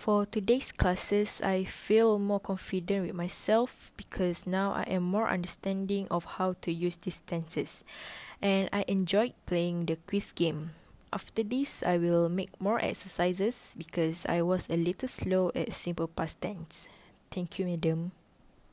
For today's classes, I feel more confident with myself because now I am more understanding of how to use these tenses. And I enjoyed playing the quiz game. After this, I will make more exercises because I was a little slow at simple past tense. Thank you, madam.